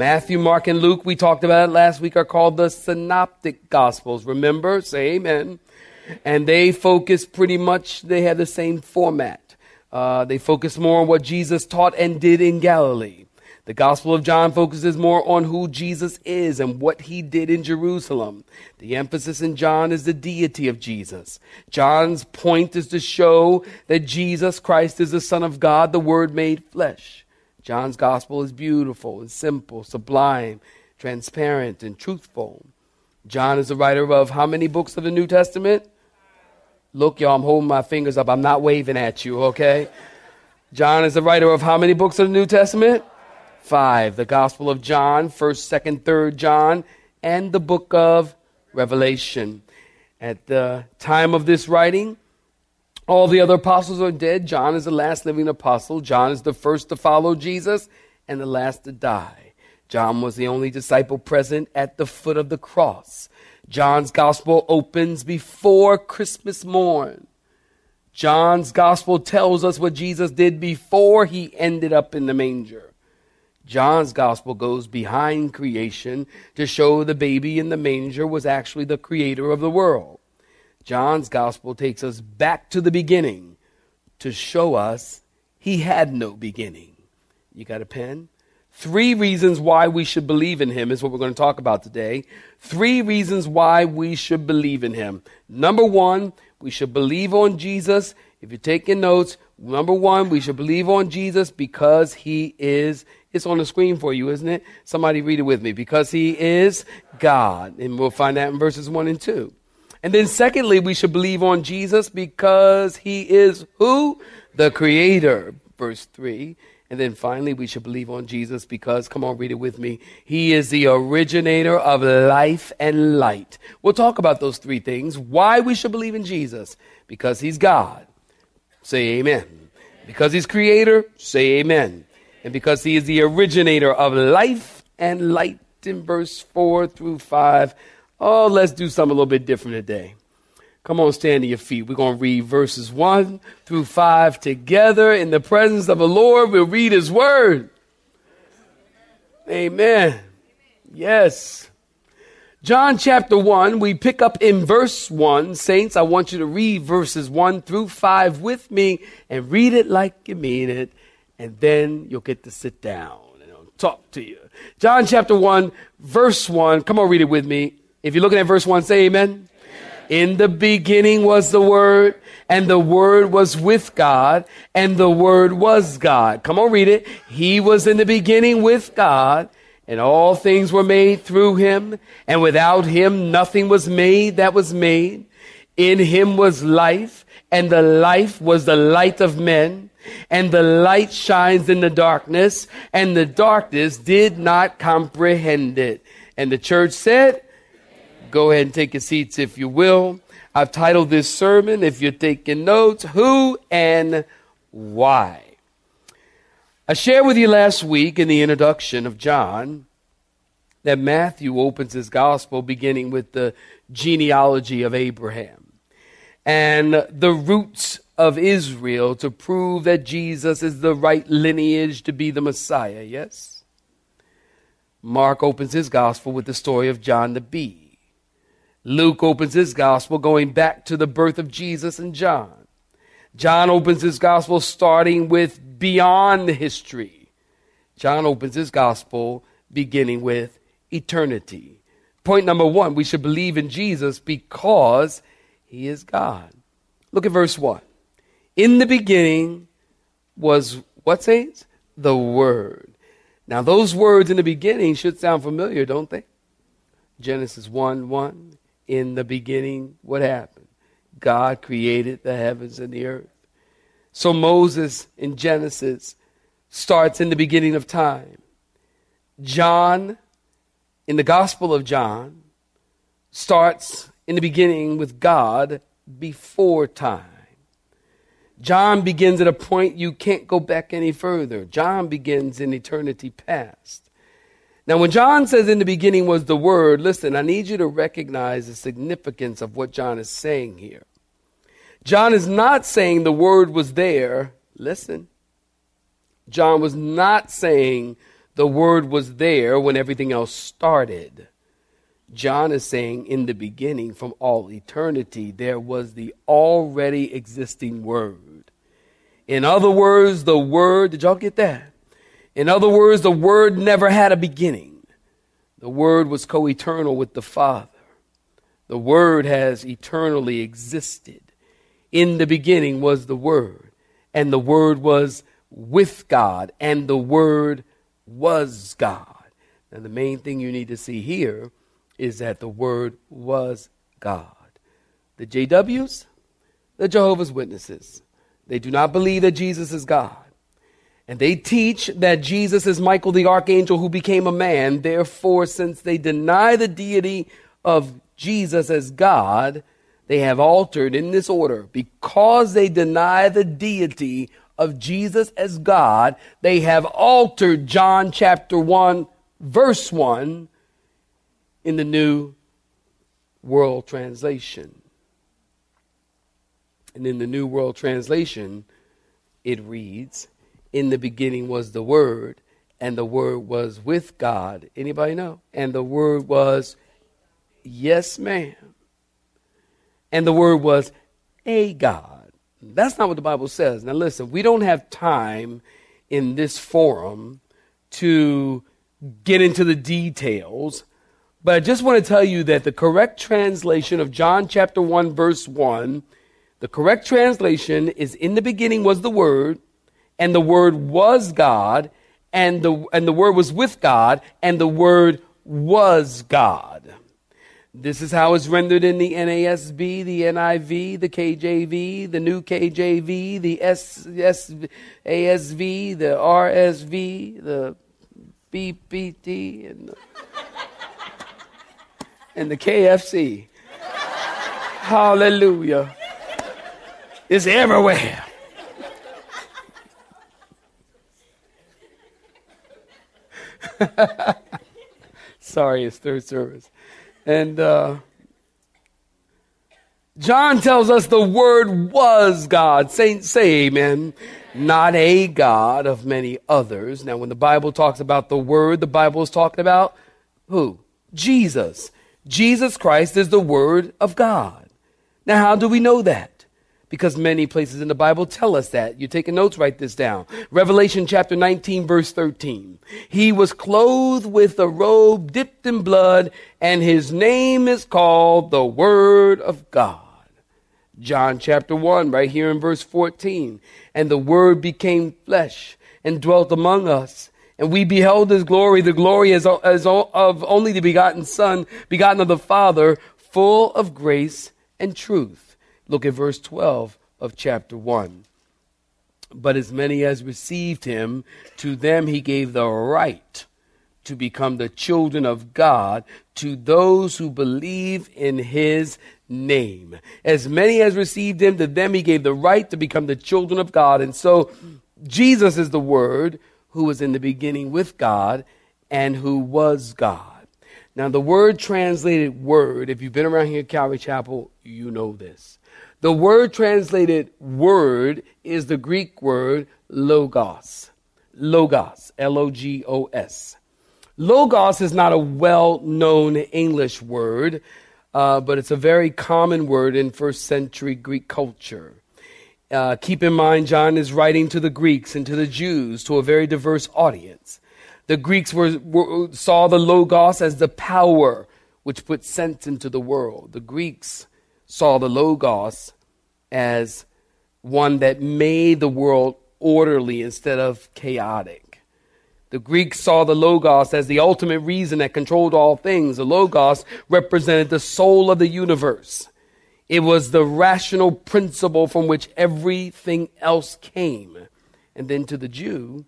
Matthew, Mark, and Luke, we talked about it last week, are called the Synoptic Gospels. Remember? Say amen. And they focus pretty much, they have the same format. Uh, they focus more on what Jesus taught and did in Galilee. The Gospel of John focuses more on who Jesus is and what he did in Jerusalem. The emphasis in John is the deity of Jesus. John's point is to show that Jesus Christ is the Son of God, the Word made flesh. John's gospel is beautiful and simple, sublime, transparent, and truthful. John is the writer of how many books of the New Testament? Look, y'all, I'm holding my fingers up. I'm not waving at you, okay? John is the writer of how many books of the New Testament? Five. The Gospel of John, 1st, 2nd, 3rd John, and the book of Revelation. At the time of this writing, all the other apostles are dead. John is the last living apostle. John is the first to follow Jesus and the last to die. John was the only disciple present at the foot of the cross. John's gospel opens before Christmas morn. John's gospel tells us what Jesus did before he ended up in the manger. John's gospel goes behind creation to show the baby in the manger was actually the creator of the world. John's gospel takes us back to the beginning to show us he had no beginning. You got a pen? Three reasons why we should believe in him is what we're going to talk about today. Three reasons why we should believe in him. Number one, we should believe on Jesus. If you're taking notes, number one, we should believe on Jesus because he is, it's on the screen for you, isn't it? Somebody read it with me. Because he is God. And we'll find that in verses one and two. And then secondly, we should believe on Jesus because he is who? The creator. Verse 3. And then finally, we should believe on Jesus because, come on, read it with me. He is the originator of life and light. We'll talk about those three things. Why we should believe in Jesus? Because he's God. Say amen. Because he's creator. Say amen. And because he is the originator of life and light in verse 4 through 5 Oh, let's do something a little bit different today. Come on, stand to your feet. We're going to read verses 1 through 5 together in the presence of the Lord. We'll read His Word. Amen. Yes. John chapter 1, we pick up in verse 1. Saints, I want you to read verses 1 through 5 with me and read it like you mean it, and then you'll get to sit down and I'll talk to you. John chapter 1, verse 1. Come on, read it with me. If you're looking at verse 1, say amen. amen. In the beginning was the Word, and the Word was with God, and the Word was God. Come on, read it. He was in the beginning with God, and all things were made through him, and without him nothing was made that was made. In him was life, and the life was the light of men. And the light shines in the darkness, and the darkness did not comprehend it. And the church said, Go ahead and take your seats if you will. I've titled this sermon, if you're taking notes, Who and Why. I shared with you last week in the introduction of John that Matthew opens his gospel beginning with the genealogy of Abraham and the roots of Israel to prove that Jesus is the right lineage to be the Messiah, yes? Mark opens his gospel with the story of John the Bee Luke opens his gospel going back to the birth of Jesus and John. John opens his gospel starting with beyond the history. John opens his gospel beginning with eternity. Point number one, we should believe in Jesus because He is God. Look at verse 1. In the beginning was what saints? The Word. Now, those words in the beginning should sound familiar, don't they? Genesis 1 1. In the beginning, what happened? God created the heavens and the earth. So Moses in Genesis starts in the beginning of time. John, in the Gospel of John, starts in the beginning with God before time. John begins at a point you can't go back any further. John begins in eternity past. Now, when John says in the beginning was the Word, listen, I need you to recognize the significance of what John is saying here. John is not saying the Word was there. Listen. John was not saying the Word was there when everything else started. John is saying in the beginning, from all eternity, there was the already existing Word. In other words, the Word, did y'all get that? In other words, the Word never had a beginning. The Word was co eternal with the Father. The Word has eternally existed. In the beginning was the Word, and the Word was with God, and the Word was God. Now, the main thing you need to see here is that the Word was God. The JWs, the Jehovah's Witnesses, they do not believe that Jesus is God. And they teach that Jesus is Michael the archangel who became a man. Therefore, since they deny the deity of Jesus as God, they have altered in this order. Because they deny the deity of Jesus as God, they have altered John chapter 1, verse 1 in the New World Translation. And in the New World Translation, it reads, In the beginning was the Word, and the Word was with God. Anybody know? And the Word was, yes, ma'am. And the Word was a God. That's not what the Bible says. Now, listen, we don't have time in this forum to get into the details but I just want to tell you that the correct translation of John chapter 1 verse 1, the correct translation is in the beginning was the word and the word was God and the and the word was with God and the word was God. This is how it's rendered in the NASB, the NIV, the KJV, the New KJV, the S, S, ASV, the RSV, the BPT, and the and the KFC. Hallelujah. It's everywhere. Sorry, it's third service. And uh, John tells us the Word was God. Saints say amen. Not a God of many others. Now, when the Bible talks about the Word, the Bible is talking about who? Jesus. Jesus Christ is the Word of God. Now, how do we know that? Because many places in the Bible tell us that. You're taking notes, write this down. Revelation chapter 19, verse 13. He was clothed with a robe dipped in blood, and his name is called the Word of God. John chapter 1, right here in verse 14. And the Word became flesh and dwelt among us and we beheld his glory, the glory as, as of only the begotten Son, begotten of the Father, full of grace and truth. Look at verse 12 of chapter 1. But as many as received him, to them he gave the right to become the children of God, to those who believe in his name. As many as received him, to them he gave the right to become the children of God. And so Jesus is the word who was in the beginning with God and who was God. Now, the word translated word, if you've been around here at Calvary Chapel, you know this. The word translated word is the Greek word logos. Logos, L O G O S. Logos is not a well known English word, uh, but it's a very common word in first century Greek culture. Uh, keep in mind, John is writing to the Greeks and to the Jews, to a very diverse audience. The Greeks were, were, saw the Logos as the power which put sense into the world. The Greeks saw the Logos as one that made the world orderly instead of chaotic. The Greeks saw the Logos as the ultimate reason that controlled all things. The Logos represented the soul of the universe. It was the rational principle from which everything else came. And then to the Jew,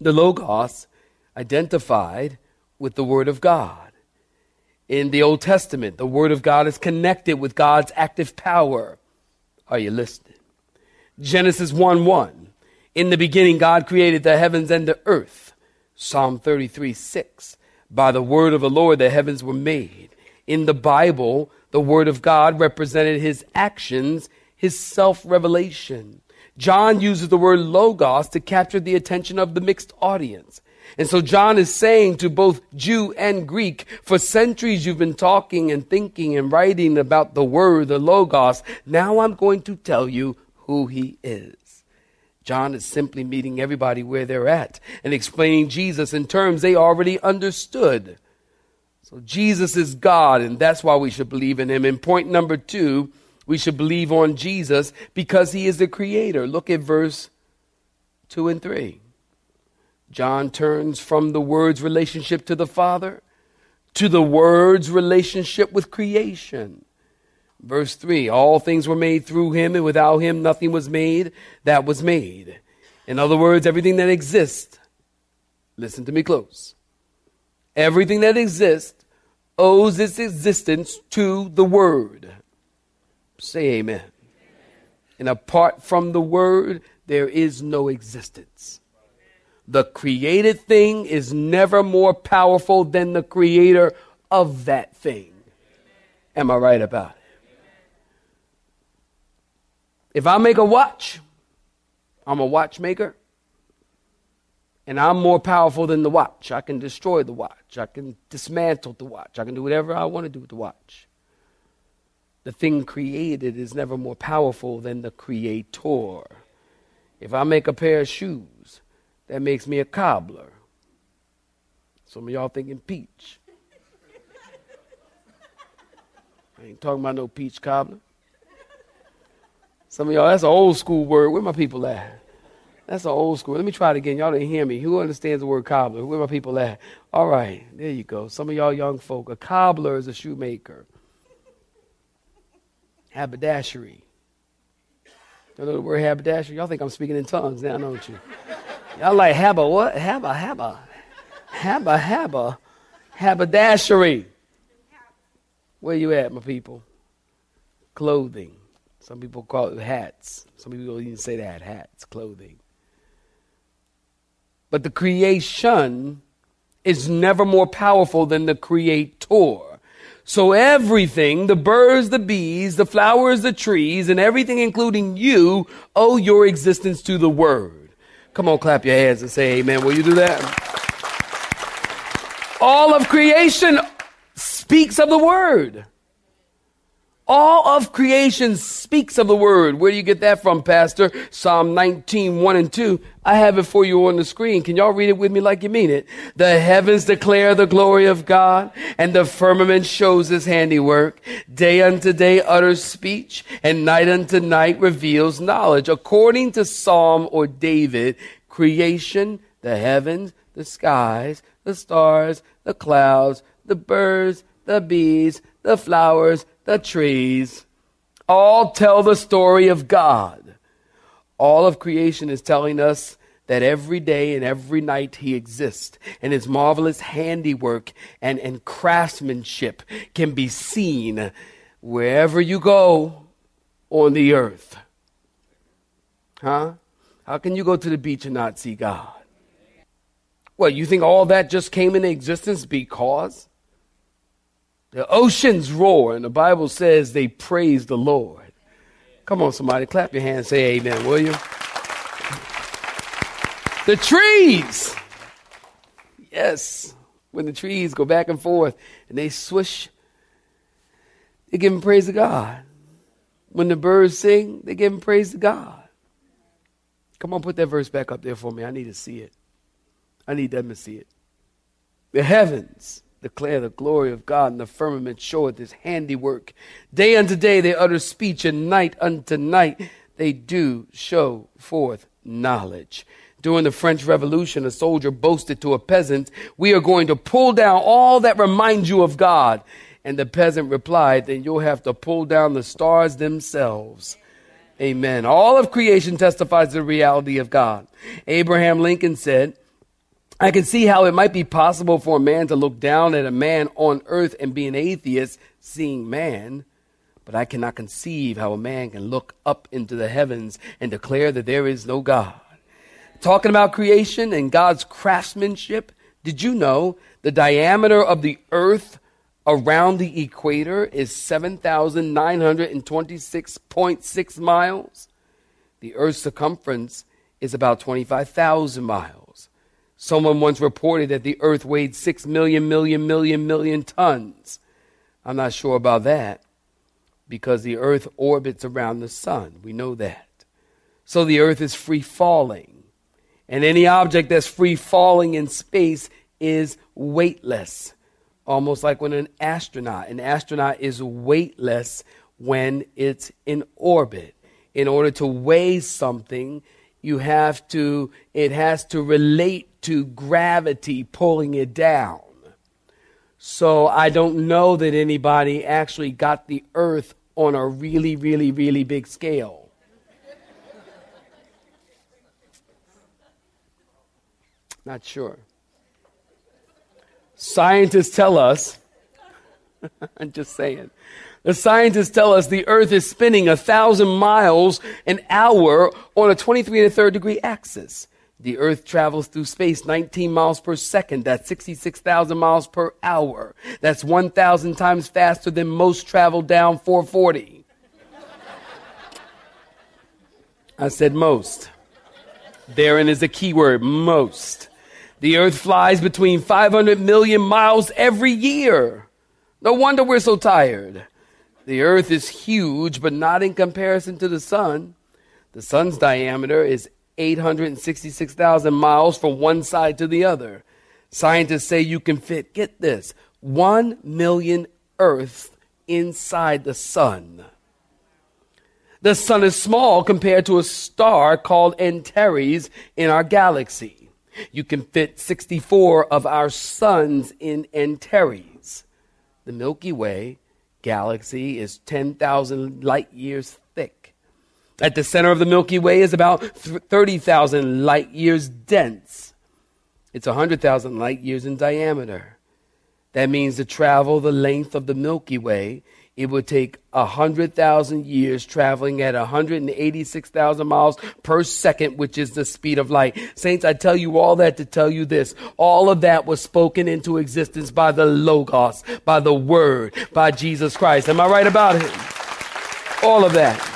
the Logos identified with the Word of God. In the Old Testament, the Word of God is connected with God's active power. Are you listening? Genesis 1 1. In the beginning, God created the heavens and the earth. Psalm 33 6. By the word of the Lord, the heavens were made. In the Bible, the word of God represented his actions, his self revelation. John uses the word logos to capture the attention of the mixed audience. And so John is saying to both Jew and Greek, for centuries you've been talking and thinking and writing about the word, the logos. Now I'm going to tell you who he is. John is simply meeting everybody where they're at and explaining Jesus in terms they already understood. So Jesus is God, and that's why we should believe in him. And point number two, we should believe on Jesus because he is the creator. Look at verse 2 and 3. John turns from the Word's relationship to the Father to the Word's relationship with creation. Verse 3 All things were made through him, and without him nothing was made that was made. In other words, everything that exists, listen to me close, everything that exists owes its existence to the Word. Say amen. And apart from the Word, there is no existence. The created thing is never more powerful than the creator of that thing. Am I right about it? If I make a watch, I'm a watchmaker, and I'm more powerful than the watch. I can destroy the watch, I can dismantle the watch, I can do whatever I want to do with the watch. The thing created is never more powerful than the creator. If I make a pair of shoes, that makes me a cobbler. Some of y'all thinking peach. I ain't talking about no peach cobbler. Some of y'all, that's an old school word. Where my people at? That's an old school. Let me try it again. Y'all didn't hear me. Who understands the word cobbler? Where my people at? All right, there you go. Some of y'all young folk. A cobbler is a shoemaker. Haberdashery. You know the word haberdashery? Y'all think I'm speaking in tongues now, don't you? Y'all like habba what? Habba, habba. Habba, habba. Haberdashery. Where you at, my people? Clothing. Some people call it hats. Some people even say that hats, clothing. But the creation is never more powerful than the creator. So everything, the birds, the bees, the flowers, the trees, and everything including you, owe your existence to the word. Come on, clap your hands and say amen. Will you do that? All of creation speaks of the word. All of creation speaks of the word. Where do you get that from, Pastor? Psalm 19, 1 and 2. I have it for you on the screen. Can y'all read it with me like you mean it? The heavens declare the glory of God, and the firmament shows his handiwork. Day unto day utters speech, and night unto night reveals knowledge. According to Psalm or David, creation, the heavens, the skies, the stars, the clouds, the birds, the bees, the flowers, the trees, all tell the story of God. All of creation is telling us that every day and every night he exists, and his marvelous handiwork and, and craftsmanship can be seen wherever you go on the earth. Huh? How can you go to the beach and not see God? Well, you think all that just came into existence because? The oceans roar, and the Bible says they praise the Lord. Come on, somebody, clap your hands, say amen, will you? The trees. Yes, when the trees go back and forth and they swish, they give praise to God. When the birds sing, they give praise to God. Come on, put that verse back up there for me. I need to see it. I need them to see it. The heavens declare the glory of God, and the firmament showeth his handiwork. Day unto day they utter speech, and night unto night they do show forth knowledge. During the French Revolution, a soldier boasted to a peasant, We are going to pull down all that reminds you of God. And the peasant replied, Then you'll have to pull down the stars themselves. Amen. All of creation testifies to the reality of God. Abraham Lincoln said, I can see how it might be possible for a man to look down at a man on earth and be an atheist, seeing man, but I cannot conceive how a man can look up into the heavens and declare that there is no God. Talking about creation and God's craftsmanship, did you know the diameter of the earth around the equator is 7,926.6 miles? The earth's circumference is about 25,000 miles. Someone once reported that the earth weighed 6 million, million, million, million tons. I'm not sure about that because the earth orbits around the sun. We know that. So the earth is free falling. And any object that's free falling in space is weightless. Almost like when an astronaut, an astronaut is weightless when it's in orbit. In order to weigh something, you have to, it has to relate to gravity pulling it down. So I don't know that anybody actually got the earth on a really, really, really big scale. Not sure. Scientists tell us, I'm just saying, the scientists tell us the Earth is spinning a thousand miles an hour on a 23 and a third degree axis. The Earth travels through space 19 miles per second. That's 66,000 miles per hour. That's 1,000 times faster than most travel down 440. I said most. Therein is a key word, most. The earth flies between 500 million miles every year. No wonder we're so tired. The earth is huge, but not in comparison to the sun. The sun's diameter is 866,000 miles from one side to the other. Scientists say you can fit, get this, 1 million Earths inside the sun. The sun is small compared to a star called Antares in our galaxy. You can fit 64 of our suns in Antares. The Milky Way galaxy is 10,000 light years. At the center of the Milky Way is about 30,000 light years dense. It's 100,000 light years in diameter. That means to travel the length of the Milky Way, it would take 100,000 years traveling at 186,000 miles per second, which is the speed of light. Saints, I tell you all that to tell you this. All of that was spoken into existence by the Logos, by the Word, by Jesus Christ. Am I right about it? All of that.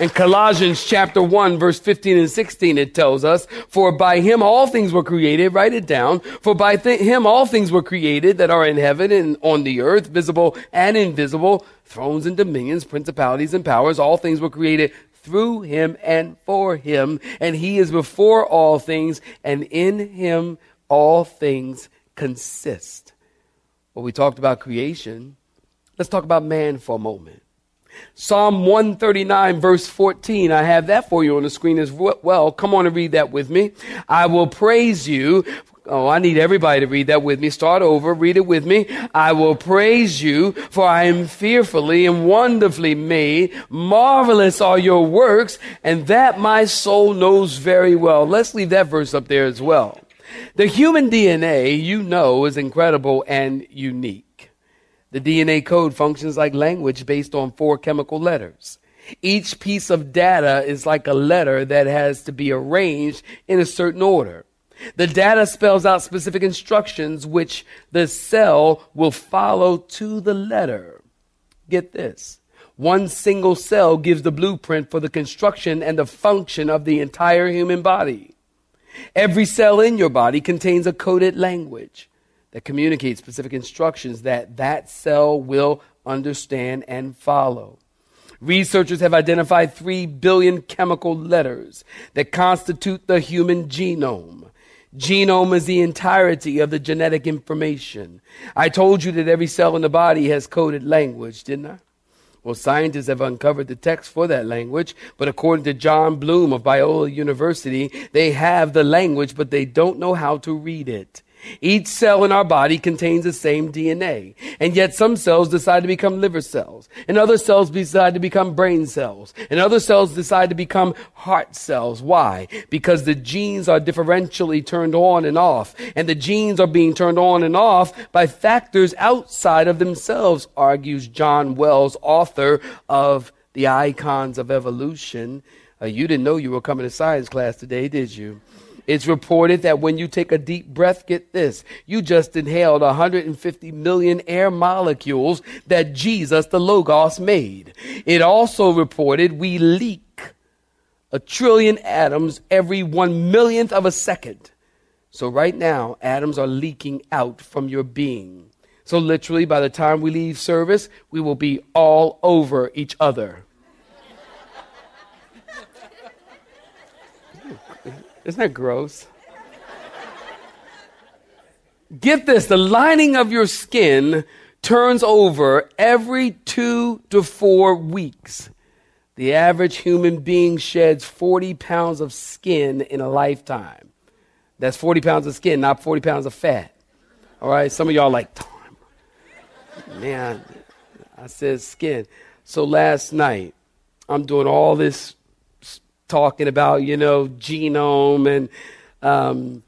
In Colossians chapter 1, verse 15 and 16, it tells us, For by him all things were created, write it down, for by th- him all things were created that are in heaven and on the earth, visible and invisible, thrones and dominions, principalities and powers, all things were created through him and for him, and he is before all things, and in him all things consist. Well, we talked about creation. Let's talk about man for a moment. Psalm 139, verse 14. I have that for you on the screen as well. Come on and read that with me. I will praise you. Oh, I need everybody to read that with me. Start over. Read it with me. I will praise you, for I am fearfully and wonderfully made. Marvelous are your works, and that my soul knows very well. Let's leave that verse up there as well. The human DNA, you know, is incredible and unique. The DNA code functions like language based on four chemical letters. Each piece of data is like a letter that has to be arranged in a certain order. The data spells out specific instructions which the cell will follow to the letter. Get this. One single cell gives the blueprint for the construction and the function of the entire human body. Every cell in your body contains a coded language that communicates specific instructions that that cell will understand and follow. Researchers have identified 3 billion chemical letters that constitute the human genome. Genome is the entirety of the genetic information. I told you that every cell in the body has coded language, didn't I? Well, scientists have uncovered the text for that language, but according to John Bloom of Biola University, they have the language, but they don't know how to read it. Each cell in our body contains the same DNA. And yet some cells decide to become liver cells. And other cells decide to become brain cells. And other cells decide to become heart cells. Why? Because the genes are differentially turned on and off. And the genes are being turned on and off by factors outside of themselves, argues John Wells, author of The Icons of Evolution. Uh, you didn't know you were coming to science class today, did you? It's reported that when you take a deep breath, get this, you just inhaled 150 million air molecules that Jesus, the Logos, made. It also reported we leak a trillion atoms every one millionth of a second. So right now, atoms are leaking out from your being. So literally, by the time we leave service, we will be all over each other. Isn't that gross? Get this the lining of your skin turns over every two to four weeks. The average human being sheds 40 pounds of skin in a lifetime. That's 40 pounds of skin, not 40 pounds of fat. All right? Some of y'all like, time. man, I said skin. So last night, I'm doing all this talking about, you know, genome and um,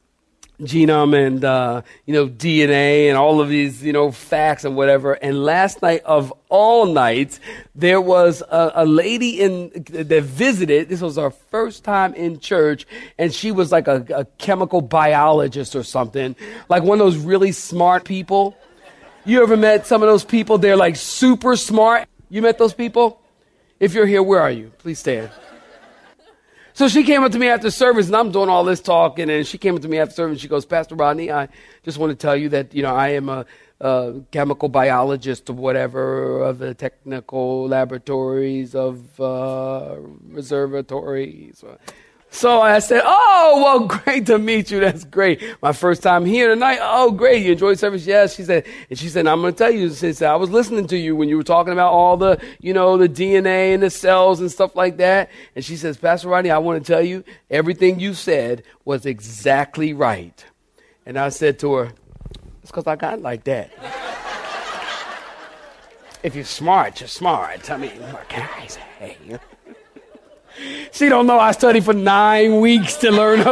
genome and uh, you know DNA and all of these you know facts and whatever. And last night of all nights, there was a, a, lady in that visited. This was our first time in church, and she was like a, a chemical biologist or something, like one of those really smart people. You ever met some of those people? They're like super smart. You met those people? If you're here, where are you? Please stand. So she came up to me after service, and I'm doing all this talking, and she came up to me after service. She goes, Pastor Rodney, I just want to tell you that you know I am a, a chemical biologist or whatever of the technical laboratories of uh, reservatories. So I said, Oh, well, great to meet you. That's great. My first time here tonight. Oh, great. You enjoyed service? Yes. She said, and she said, I'm going to tell you, said, I was listening to you when you were talking about all the, you know, the DNA and the cells and stuff like that. And she says, Pastor Rodney, I want to tell you, everything you said was exactly right. And I said to her, it's because I got like that. if you're smart, you're smart. I mean, I say? She don't know I studied for nine weeks to learn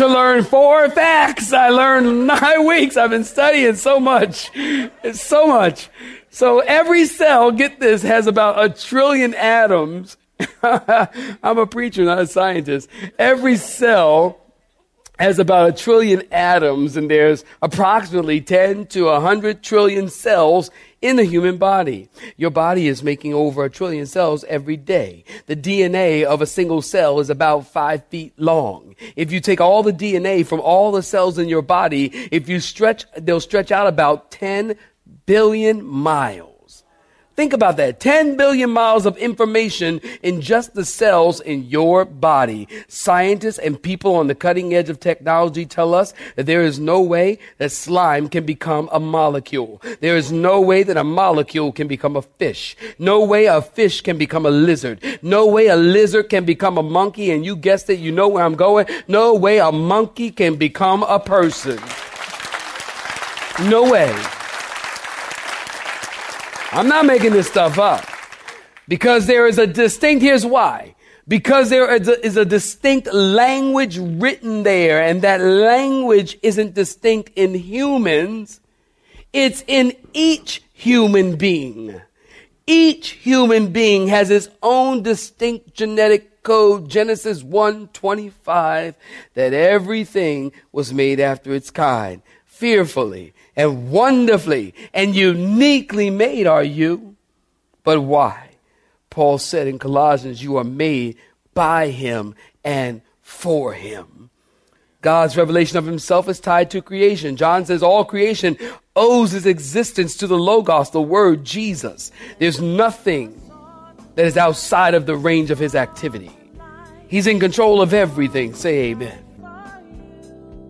to learn four facts. I learned nine weeks. I've been studying so much. It's so much. So every cell, get this, has about a trillion atoms. I'm a preacher, not a scientist. Every cell has about a trillion atoms and there's approximately 10 to 100 trillion cells in the human body. Your body is making over a trillion cells every day. The DNA of a single cell is about five feet long. If you take all the DNA from all the cells in your body, if you stretch, they'll stretch out about 10 billion miles. Think about that. 10 billion miles of information in just the cells in your body. Scientists and people on the cutting edge of technology tell us that there is no way that slime can become a molecule. There is no way that a molecule can become a fish. No way a fish can become a lizard. No way a lizard can become a monkey. And you guessed it, you know where I'm going. No way a monkey can become a person. No way. I'm not making this stuff up. Because there is a distinct, here's why. Because there is a, is a distinct language written there, and that language isn't distinct in humans, it's in each human being. Each human being has its own distinct genetic code, Genesis 1:25, that everything was made after its kind, fearfully and wonderfully and uniquely made are you. But why? Paul said in Colossians, you are made by him and for him. God's revelation of himself is tied to creation. John says all creation owes its existence to the Logos, the Word, Jesus. There's nothing that is outside of the range of his activity. He's in control of everything. Say amen.